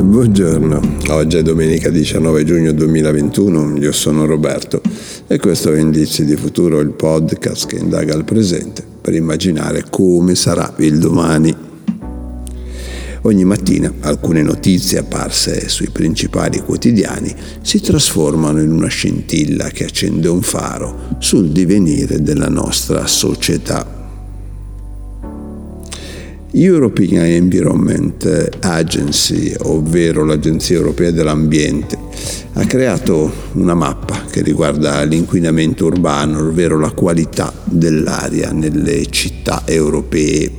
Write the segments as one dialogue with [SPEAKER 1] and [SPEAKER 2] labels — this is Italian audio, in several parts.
[SPEAKER 1] Buongiorno, oggi è domenica 19 giugno 2021, io sono Roberto e questo è Indizi di Futuro, il podcast che indaga il presente per immaginare come sarà il domani. Ogni mattina alcune notizie apparse sui principali quotidiani si trasformano in una scintilla che accende un faro sul divenire della nostra società. European Environment Agency, ovvero l'Agenzia Europea dell'Ambiente, ha creato una mappa che riguarda l'inquinamento urbano, ovvero la qualità dell'aria nelle città europee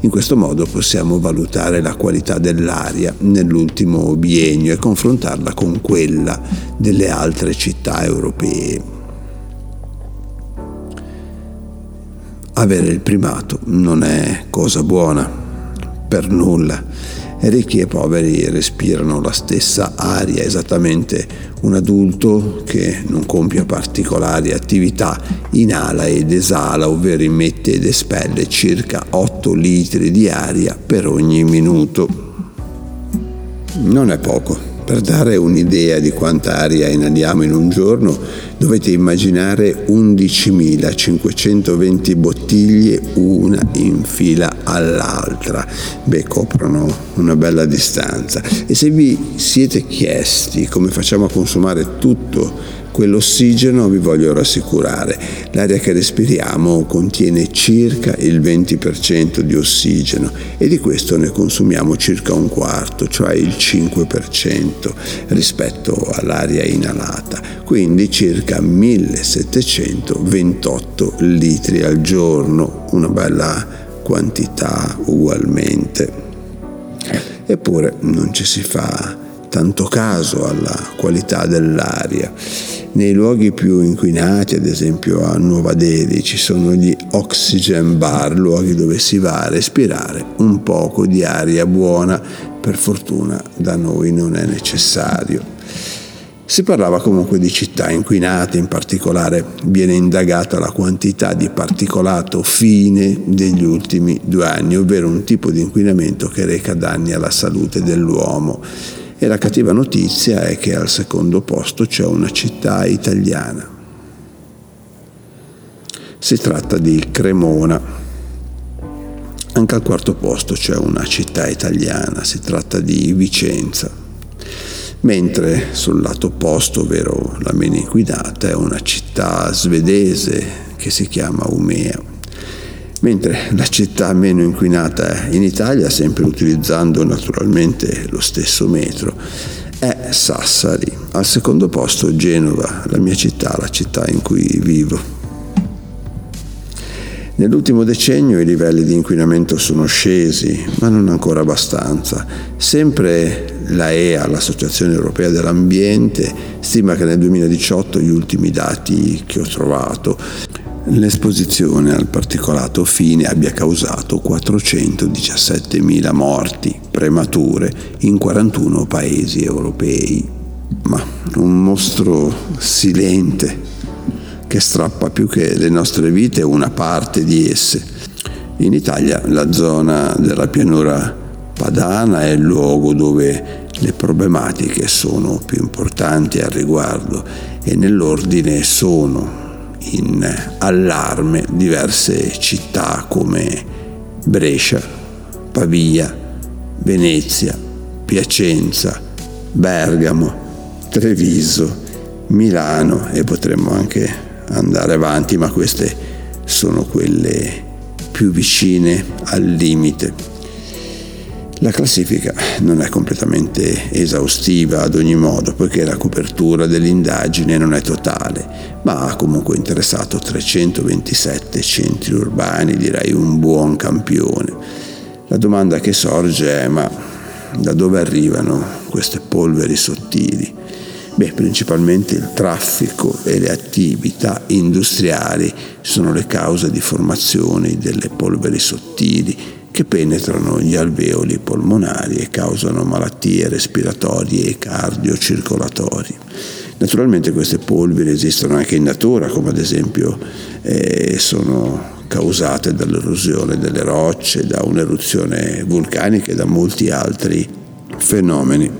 [SPEAKER 1] in questo modo possiamo valutare la qualità dell'aria nell'ultimo biennio e confrontarla con quella delle altre città europee. Avere il primato non è cosa buona, per nulla ricchi e poveri respirano la stessa aria, esattamente un adulto che non compie particolari attività inala ed esala, ovvero emette ed espelle circa 8 litri di aria per ogni minuto. Non è poco. Per dare un'idea di quanta aria inaliamo in un giorno, dovete immaginare 11.520 bottiglie una in fila all'altra. Beh, coprono una bella distanza. E se vi siete chiesti come facciamo a consumare tutto quell'ossigeno, vi voglio rassicurare, l'aria che respiriamo contiene circa il 20% di ossigeno e di questo ne consumiamo circa un quarto, cioè il 5% rispetto all'aria inalata, quindi circa 1728 litri al giorno, una bella quantità ugualmente. Eppure non ci si fa tanto caso alla qualità dell'aria nei luoghi più inquinati, ad esempio a Nuova Delhi, ci sono gli oxygen bar, luoghi dove si va a respirare un poco di aria buona. Per fortuna da noi non è necessario. Si parlava comunque di città inquinate, in particolare viene indagata la quantità di particolato fine degli ultimi due anni, ovvero un tipo di inquinamento che reca danni alla salute dell'uomo. E la cattiva notizia è che al secondo posto c'è una città italiana. Si tratta di Cremona. Anche al quarto posto c'è una città italiana, si tratta di Vicenza. Mentre sul lato opposto, ovvero la meno inquinata, è una città svedese che si chiama Umea mentre la città meno inquinata in Italia, sempre utilizzando naturalmente lo stesso metro, è Sassari. Al secondo posto Genova, la mia città, la città in cui vivo. Nell'ultimo decennio i livelli di inquinamento sono scesi, ma non ancora abbastanza. Sempre la EA, l'Associazione Europea dell'Ambiente, stima che nel 2018, gli ultimi dati che ho trovato, l'esposizione al particolato fine abbia causato 417.000 morti premature in 41 paesi europei. Ma un mostro silente che strappa più che le nostre vite una parte di esse. In Italia la zona della pianura padana è il luogo dove le problematiche sono più importanti al riguardo e nell'ordine sono in allarme diverse città come Brescia, Pavia, Venezia, Piacenza, Bergamo, Treviso, Milano e potremmo anche andare avanti, ma queste sono quelle più vicine al limite. La classifica non è completamente esaustiva ad ogni modo, poiché la copertura dell'indagine non è totale, comunque interessato 327 centri urbani, direi un buon campione. La domanda che sorge è ma da dove arrivano queste polveri sottili? Beh, principalmente il traffico e le attività industriali sono le cause di formazione delle polveri sottili che penetrano gli alveoli polmonari e causano malattie respiratorie e cardiocircolatori. Naturalmente queste polveri esistono anche in natura, come ad esempio eh, sono causate dall'erosione delle rocce, da un'eruzione vulcanica e da molti altri fenomeni.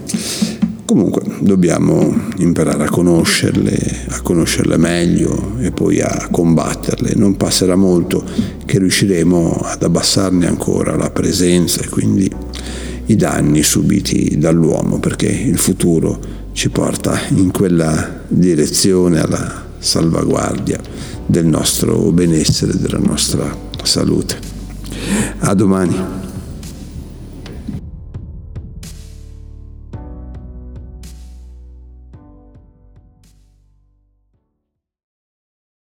[SPEAKER 1] Comunque dobbiamo imparare a conoscerle, a conoscerle meglio e poi a combatterle. Non passerà molto che riusciremo ad abbassarne ancora la presenza e quindi i danni subiti dall'uomo, perché il futuro ci porta in quella direzione alla salvaguardia del nostro benessere, della nostra salute. A domani.